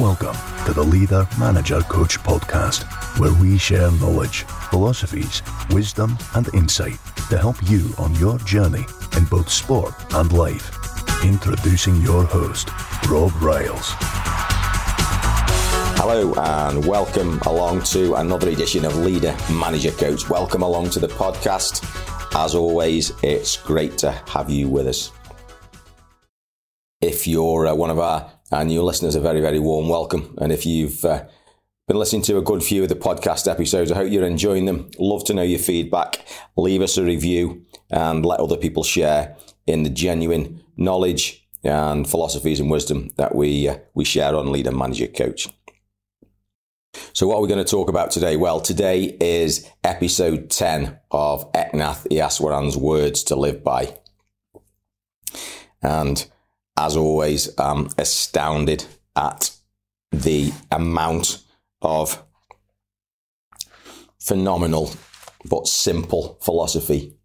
Welcome to the Leader Manager Coach podcast, where we share knowledge, philosophies, wisdom, and insight to help you on your journey in both sport and life. Introducing your host, Rob Riles. Hello and welcome along to another edition of Leader Manager Coach. Welcome along to the podcast. As always, it's great to have you with us. If you're uh, one of our, our new listeners, a very, very warm welcome. And if you've uh, been listening to a good few of the podcast episodes, I hope you're enjoying them. Love to know your feedback. Leave us a review and let other people share in the genuine knowledge and philosophies and wisdom that we uh, we share on Leader Manager Coach. So, what are we going to talk about today? Well, today is episode 10 of Eknath Easwaran's Words to Live By. And as always, I'm astounded at the amount of phenomenal but simple philosophy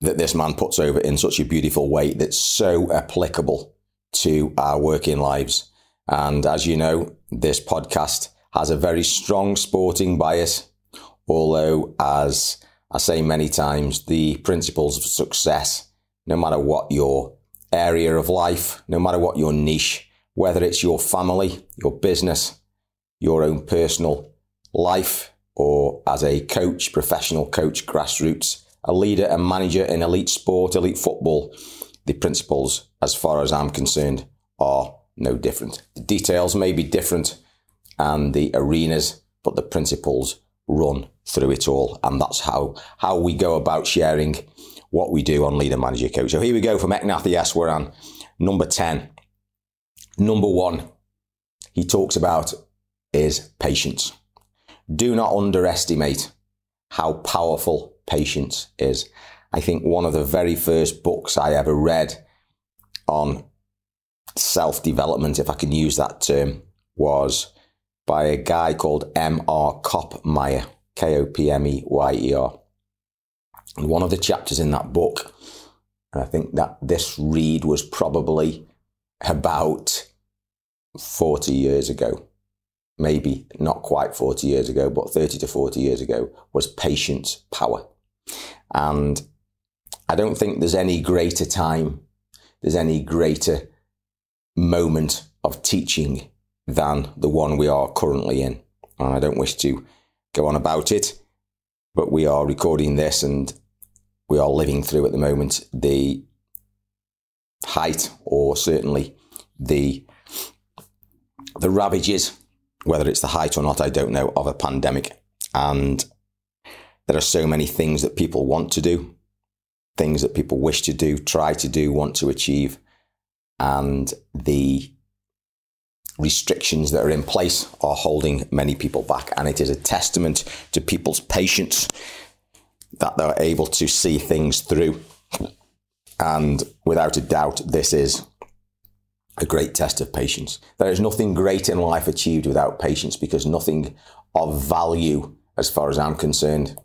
that this man puts over in such a beautiful way that's so applicable to our working lives. And as you know, this podcast has a very strong sporting bias, although, as I say many times, the principles of success, no matter what your area of life, no matter what your niche, whether it's your family, your business, your own personal life, or as a coach, professional coach, grassroots, a leader, a manager in elite sport, elite football, the principles, as far as I'm concerned, are no different. The details may be different and the arenas, but the principles run through it all. And that's how, how we go about sharing what we do on Leader Manager Coach. So here we go from Eknath Easwaran, number 10. Number one, he talks about is patience. Do not underestimate how powerful patience is. I think one of the very first books I ever read on self development, if I can use that term, was by a guy called M.R. Kopmeyer, K O P M E Y E R. And one of the chapters in that book, and I think that this read was probably about 40 years ago, maybe not quite 40 years ago, but 30 to 40 years ago, was patience power. And I don't think there's any greater time, there's any greater moment of teaching than the one we are currently in. And I don't wish to go on about it, but we are recording this and we are living through at the moment the height or certainly the the ravages whether it's the height or not i don't know of a pandemic and there are so many things that people want to do things that people wish to do try to do want to achieve and the restrictions that are in place are holding many people back. And it is a testament to people's patience that they're able to see things through. And without a doubt, this is a great test of patience. There is nothing great in life achieved without patience because nothing of value, as far as I'm concerned,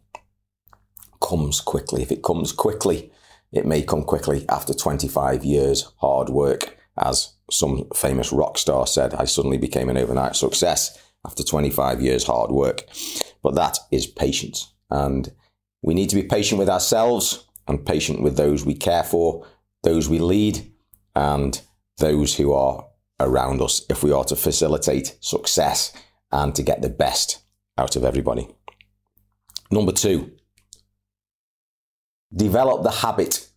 comes quickly. If it comes quickly, it may come quickly after 25 years hard work. As some famous rock star said, I suddenly became an overnight success after 25 years hard work. But that is patience. And we need to be patient with ourselves and patient with those we care for, those we lead, and those who are around us if we are to facilitate success and to get the best out of everybody. Number two, Develop the habit.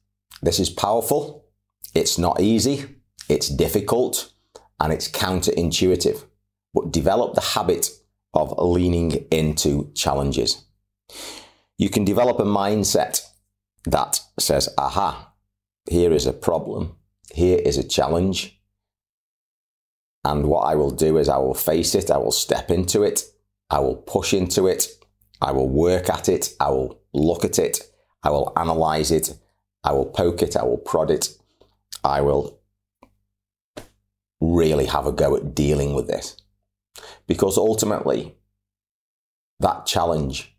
This is powerful. It's not easy. It's difficult and it's counterintuitive. But develop the habit of leaning into challenges. You can develop a mindset that says, aha, here is a problem. Here is a challenge. And what I will do is I will face it. I will step into it. I will push into it. I will work at it. I will look at it. I will analyze it. I will poke it. I will prod it. I will really have a go at dealing with this. Because ultimately, that challenge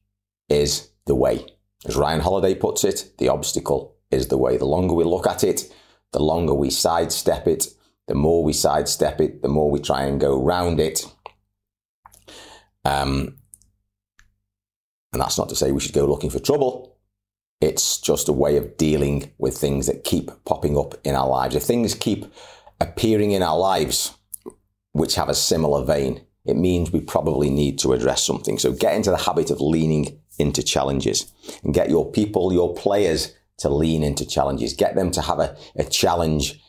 is the way. As Ryan Holiday puts it, the obstacle is the way. The longer we look at it, the longer we sidestep it, the more we sidestep it, the more we try and go round it. Um, and that's not to say we should go looking for trouble. It's just a way of dealing with things that keep popping up in our lives. If things keep appearing in our lives, which have a similar vein, it means we probably need to address something. So get into the habit of leaning into challenges and get your people, your players to lean into challenges. Get them to have a, a challenge,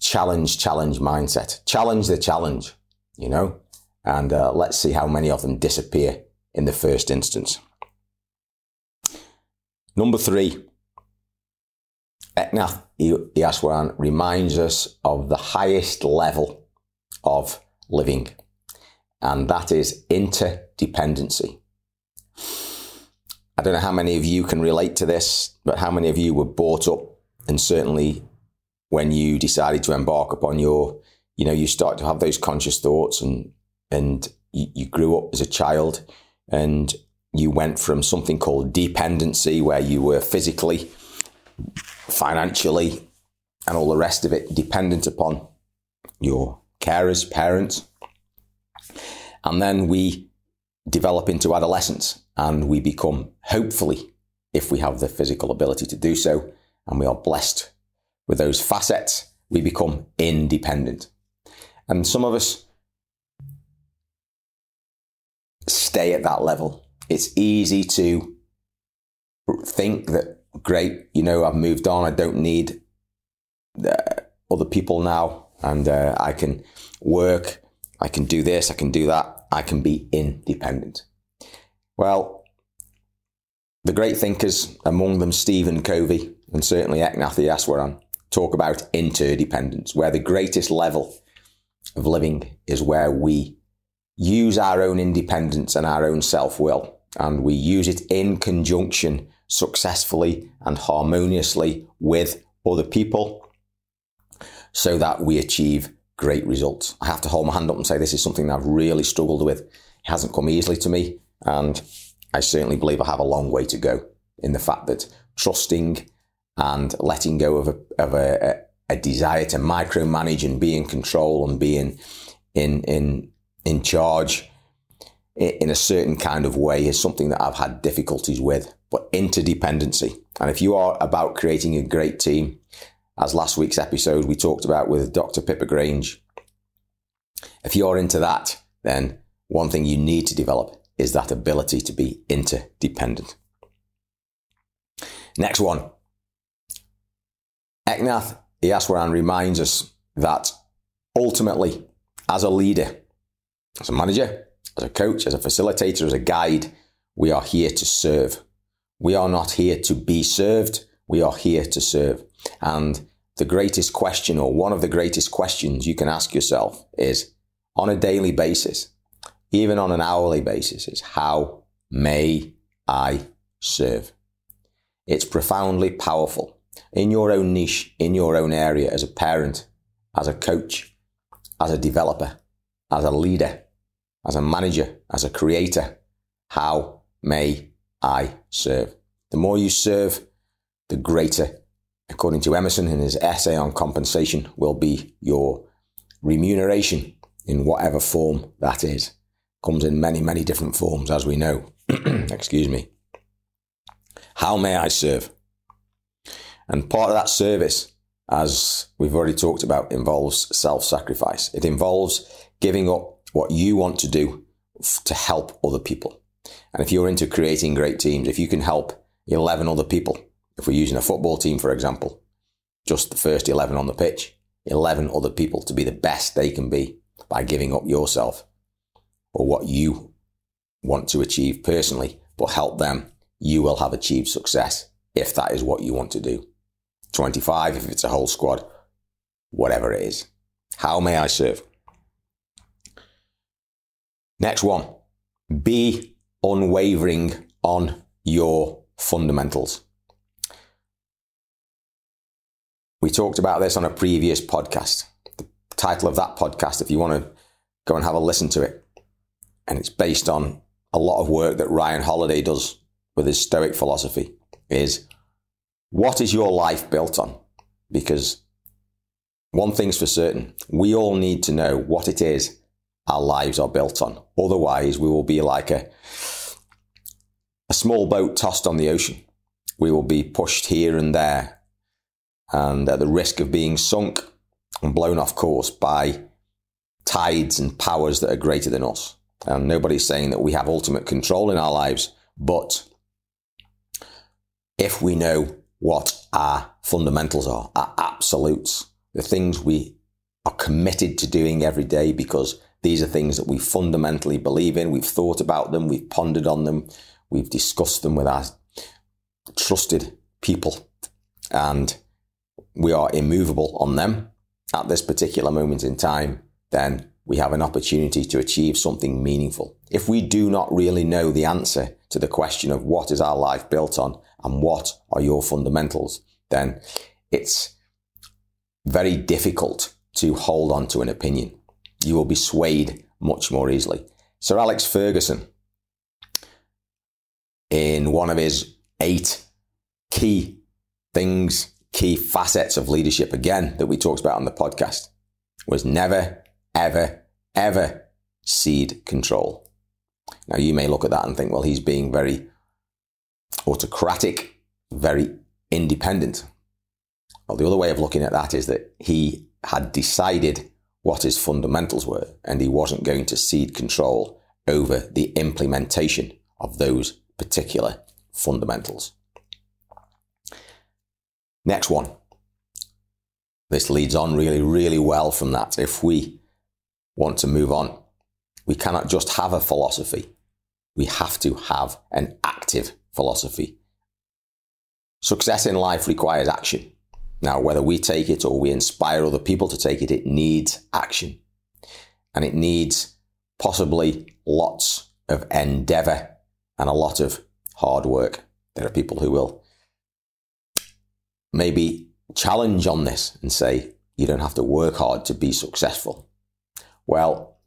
challenge, challenge mindset. Challenge the challenge, you know? And uh, let's see how many of them disappear in the first instance. Number three, Eknath Easwaran reminds us of the highest level of living, and that is interdependency. I don't know how many of you can relate to this, but how many of you were brought up and certainly when you decided to embark upon your, you know, you start to have those conscious thoughts and, and you, you grew up as a child and you went from something called dependency where you were physically, financially, and all the rest of it dependent upon your carers, parents. And then we develop into adolescence and we become, hopefully, if we have the physical ability to do so, and we are blessed with those facets, we become independent. And some of us stay at that level. It's easy to think that, great, you know, I've moved on, I don't need uh, other people now, and uh, I can work, I can do this, I can do that, I can be independent. Well, the great thinkers, among them Stephen Covey and certainly Eknath Easwaran, talk about interdependence, where the greatest level of living is where we use our own independence and our own self will, and we use it in conjunction successfully and harmoniously with other people so that we achieve great results. I have to hold my hand up and say this is something that I've really struggled with. It hasn't come easily to me. And I certainly believe I have a long way to go in the fact that trusting and letting go of a, of a, a desire to micromanage and be in control and be in, in, in, in charge in a certain kind of way is something that I've had difficulties with. But interdependency. And if you are about creating a great team, as last week's episode we talked about with Dr. Pippa Grange, if you're into that, then one thing you need to develop is that ability to be interdependent. Next one. Eknath Easwaran reminds us that ultimately, as a leader, as a manager, as a coach, as a facilitator, as a guide, we are here to serve. We are not here to be served. We are here to serve. And the greatest question, or one of the greatest questions you can ask yourself is on a daily basis, even on an hourly basis, is how may I serve? It's profoundly powerful in your own niche, in your own area, as a parent, as a coach, as a developer, as a leader, as a manager, as a creator. How may I serve? The more you serve, the greater, according to Emerson in his essay on compensation, will be your remuneration in whatever form that is comes in many, many different forms, as we know. Excuse me. How may I serve? And part of that service, as we've already talked about, involves self sacrifice. It involves giving up what you want to do to help other people. And if you're into creating great teams, if you can help 11 other people, if we're using a football team, for example, just the first 11 on the pitch, 11 other people to be the best they can be by giving up yourself or what you want to achieve personally, but help them, you will have achieved success if that is what you want to do. 25 if it's a whole squad, whatever it is. How may I serve? Next one be unwavering on your fundamentals. We talked about this on a previous podcast. The title of that podcast, if you want to go and have a listen to it, and it's based on a lot of work that Ryan Holiday does with his Stoic philosophy, is what is your life built on? Because one thing's for certain we all need to know what it is our lives are built on. Otherwise, we will be like a, a small boat tossed on the ocean. We will be pushed here and there and at the risk of being sunk and blown off course by tides and powers that are greater than us. And nobody's saying that we have ultimate control in our lives, but if we know what our fundamentals are, our absolutes, the things we are committed to doing every day because these are things that we fundamentally believe in. We've thought about them, we've pondered on them, we've discussed them with our trusted people, and we are immovable on them at this particular moment in time. Then we have an opportunity to achieve something meaningful. If we do not really know the answer to the question of what is our life built on and what are your fundamentals, then it's very difficult to hold on to an opinion you will be swayed much more easily. Sir Alex Ferguson, in one of his eight key things, key facets of leadership, again, that we talked about on the podcast, was never, ever, ever cede control. Now, you may look at that and think, well, he's being very autocratic, very independent. Well, the other way of looking at that is that he had decided what his fundamentals were, and he wasn't going to cede control over the implementation of those particular fundamentals. Next one. This leads on really, really well from that. If we want to move on, we cannot just have a philosophy. We have to have an active philosophy. Success in life requires action. Now, whether we take it or we inspire other people to take it, it needs action. And it needs possibly lots of endeavor and a lot of hard work. There are people who will maybe challenge on this and say, you don't have to work hard to be successful. Well,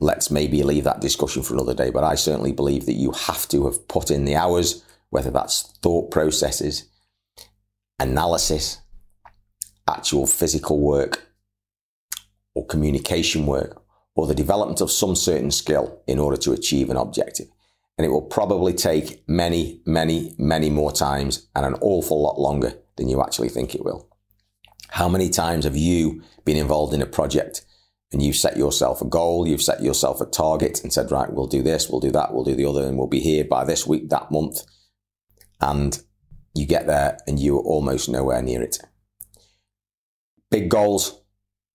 let's maybe leave that discussion for another day, but I certainly believe that you have to have put in the hours, whether that's thought processes, analysis, actual physical work, or communication work, or the development of some certain skill in order to achieve an objective. And it will probably take many, many, many more times and an awful lot longer than you actually think it will. How many times have you been involved in a project and you've set yourself a goal, you've set yourself a target and said, right, we'll do this, we'll do that, we'll do the other, and we'll be here by this week, that month. And you get there and you're almost nowhere near it. Big goals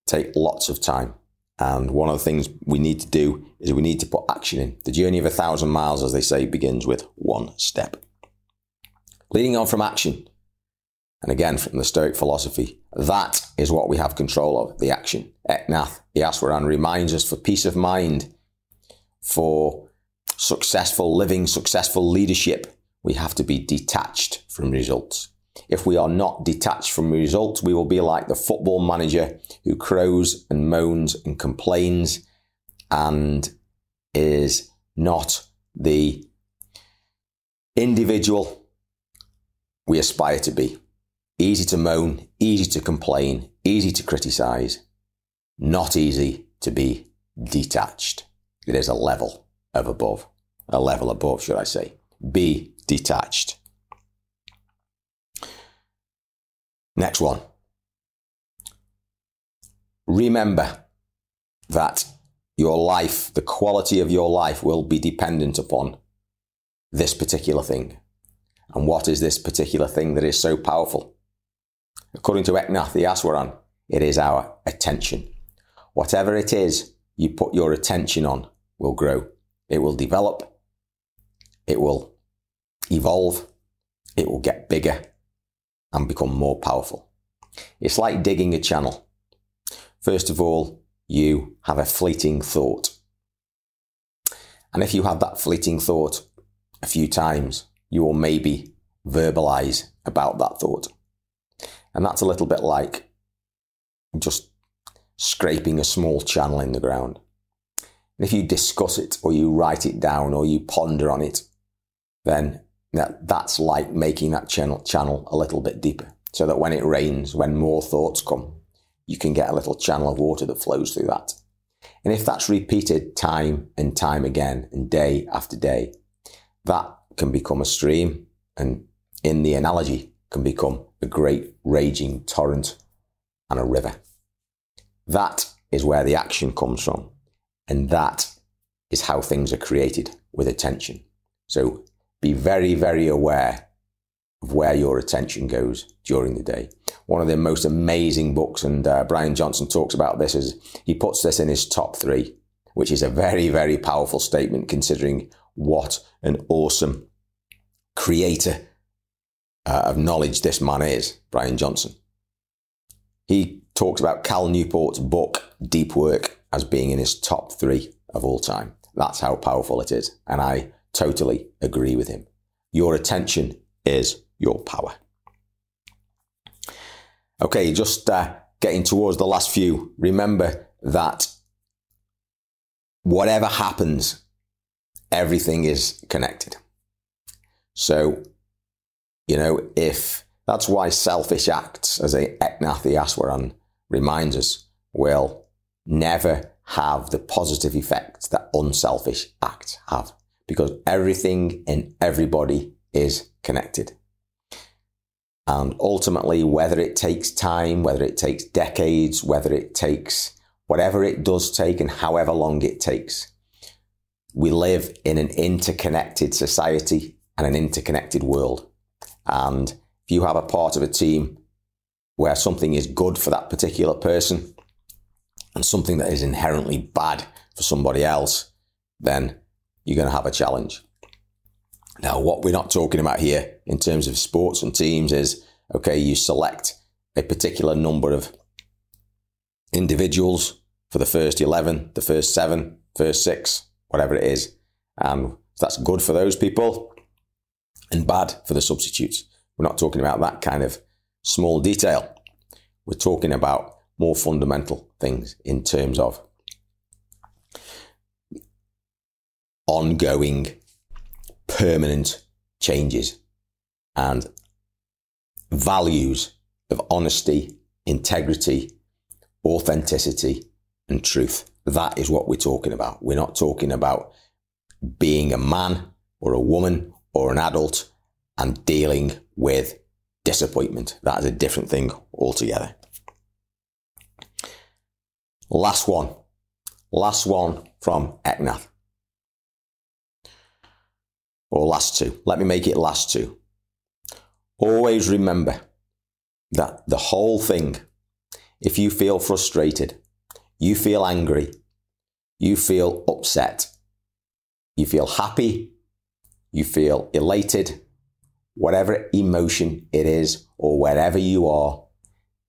take lots of time. And one of the things we need to do is we need to put action in. The journey of a thousand miles, as they say, begins with one step. Leading on from action, and again from the Stoic philosophy, that is what we have control of, the action. Eknath Easwaran reminds us for peace of mind, for successful living, successful leadership, we have to be detached from results. If we are not detached from results, we will be like the football manager who crows and moans and complains and is not the individual we aspire to be. Easy to moan, easy to complain, easy to criticize, not easy to be detached. It is a level of above, a level above, should I say. Be detached. Next one. Remember that your life, the quality of your life will be dependent upon this particular thing. And what is this particular thing that is so powerful? According to Eknath the Easwaran, it is our attention. Whatever it is you put your attention on will grow. It will develop. It will evolve, it will get bigger and become more powerful. It's like digging a channel. First of all, you have a fleeting thought. And if you have that fleeting thought a few times, you will maybe verbalize about that thought. And that's a little bit like just scraping a small channel in the ground. And if you discuss it or you write it down or you ponder on it, then that that's like making that channel channel a little bit deeper so that when it rains when more thoughts come you can get a little channel of water that flows through that. And if that's repeated time and time again and day after day, that can become a stream and in the analogy can become a great raging torrent and a river. That is where the action comes from. And that is how things are created with attention. So be very, very aware of where your attention goes during the day. One of the most amazing books, and uh, Brian Johnson talks about this, is he puts this in his top three, which is a very, very powerful statement considering what an awesome creator uh, of knowledge this man is, Brian Johnson. He talks about Cal Newport's book, Deep Work, as being in his top three of all time. That's how powerful it is. And I totally agree with him. Your attention is your power. Okay, just uh, getting towards the last few. Remember that whatever happens, everything is connected. So, you know, if that's why selfish acts, as a Eknath Easwaran reminds us, will never have the positive effects that unselfish acts have because everything and everybody is connected. And ultimately, whether it takes time, whether it takes decades, whether it takes whatever it does take and however long it takes, we live in an interconnected society and an interconnected world. And if you have a part of a team where something is good for that particular person and something that is inherently bad for somebody else, then you're going to have a challenge. Now, what we're not talking about here in terms of sports and teams is okay, you select a particular number of individuals for the first 11, the first seven, first six, whatever it is. Um, and that's good for those people and bad for the substitutes. We're not talking about that kind of small detail. We're talking about more fundamental things in terms of ongoing, permanent changes and values of honesty, integrity, authenticity, and truth. That is what we're talking about. We're not talking about being a man or a woman or an adult and dealing with disappointment. That is a different thing altogether. Last one. Last one from Eknath or last two. Let me make it last two. Always remember that the whole thing, if you feel frustrated, you feel angry, you feel upset, you feel happy, you feel elated, whatever emotion it is, or wherever you are,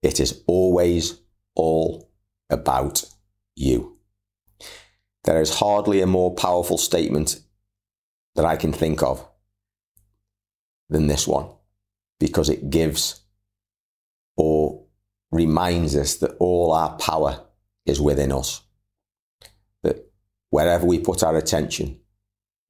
it is always all about you. There is hardly a more powerful statement that I can think of than this one because it gives or reminds us that all our power is within us. That wherever we put our attention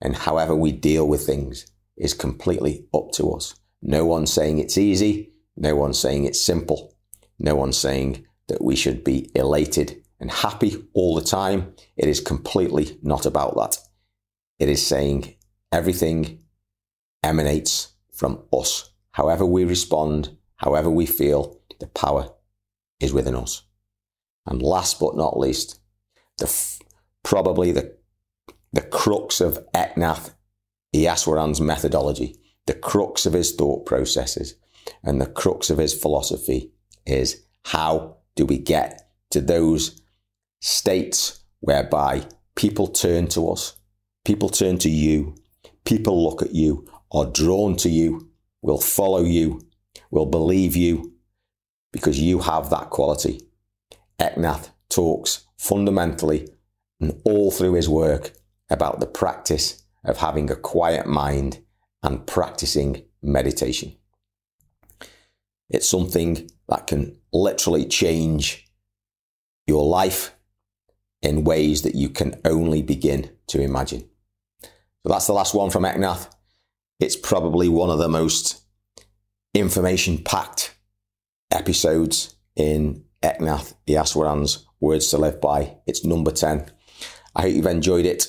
and however we deal with things is completely up to us. No one's saying it's easy. No one's saying it's simple. No one's saying that we should be elated and happy all the time. It is completely not about that. It is saying Everything emanates from us. However we respond, however we feel, the power is within us. And last but not least, the probably the the crux of Eknath Easwaran's methodology, the crux of his thought processes, and the crux of his philosophy is how do we get to those states whereby people turn to us, people turn to you, people look at you, are drawn to you, will follow you, will believe you, because you have that quality. Eknath talks fundamentally and all through his work about the practice of having a quiet mind and practicing meditation. It's something that can literally change your life in ways that you can only begin to imagine. So that's the last one from Eknath. It's probably one of the most information packed episodes in Eknath Easwaran's Words to Live By. It's number 10. I hope you've enjoyed it.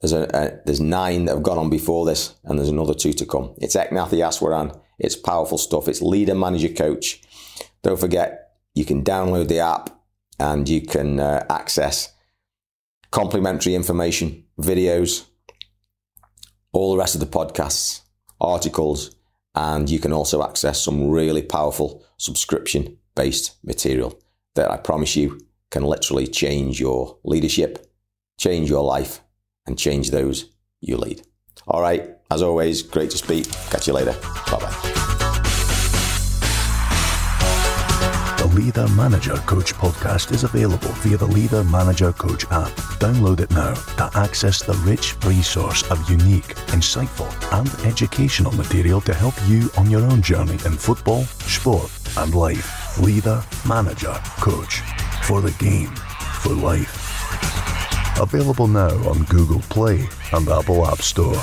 There's, a, a, there's nine that have gone on before this, and there's another two to come. It's Eknath Easwaran. It's powerful stuff. It's leader, manager, coach. Don't forget, you can download the app and you can uh, access complimentary information, videos, all the rest of the podcasts, articles, and you can also access some really powerful subscription based material that I promise you can literally change your leadership, change your life, and change those you lead. All right, as always, great to speak. Catch you later. Bye bye. Leader Manager Coach podcast is available via the Leader Manager Coach app. Download it now to access the rich resource of unique, insightful, and educational material to help you on your own journey in football, sport, and life. Leader Manager Coach for the game, for life. Available now on Google Play and Apple App Store.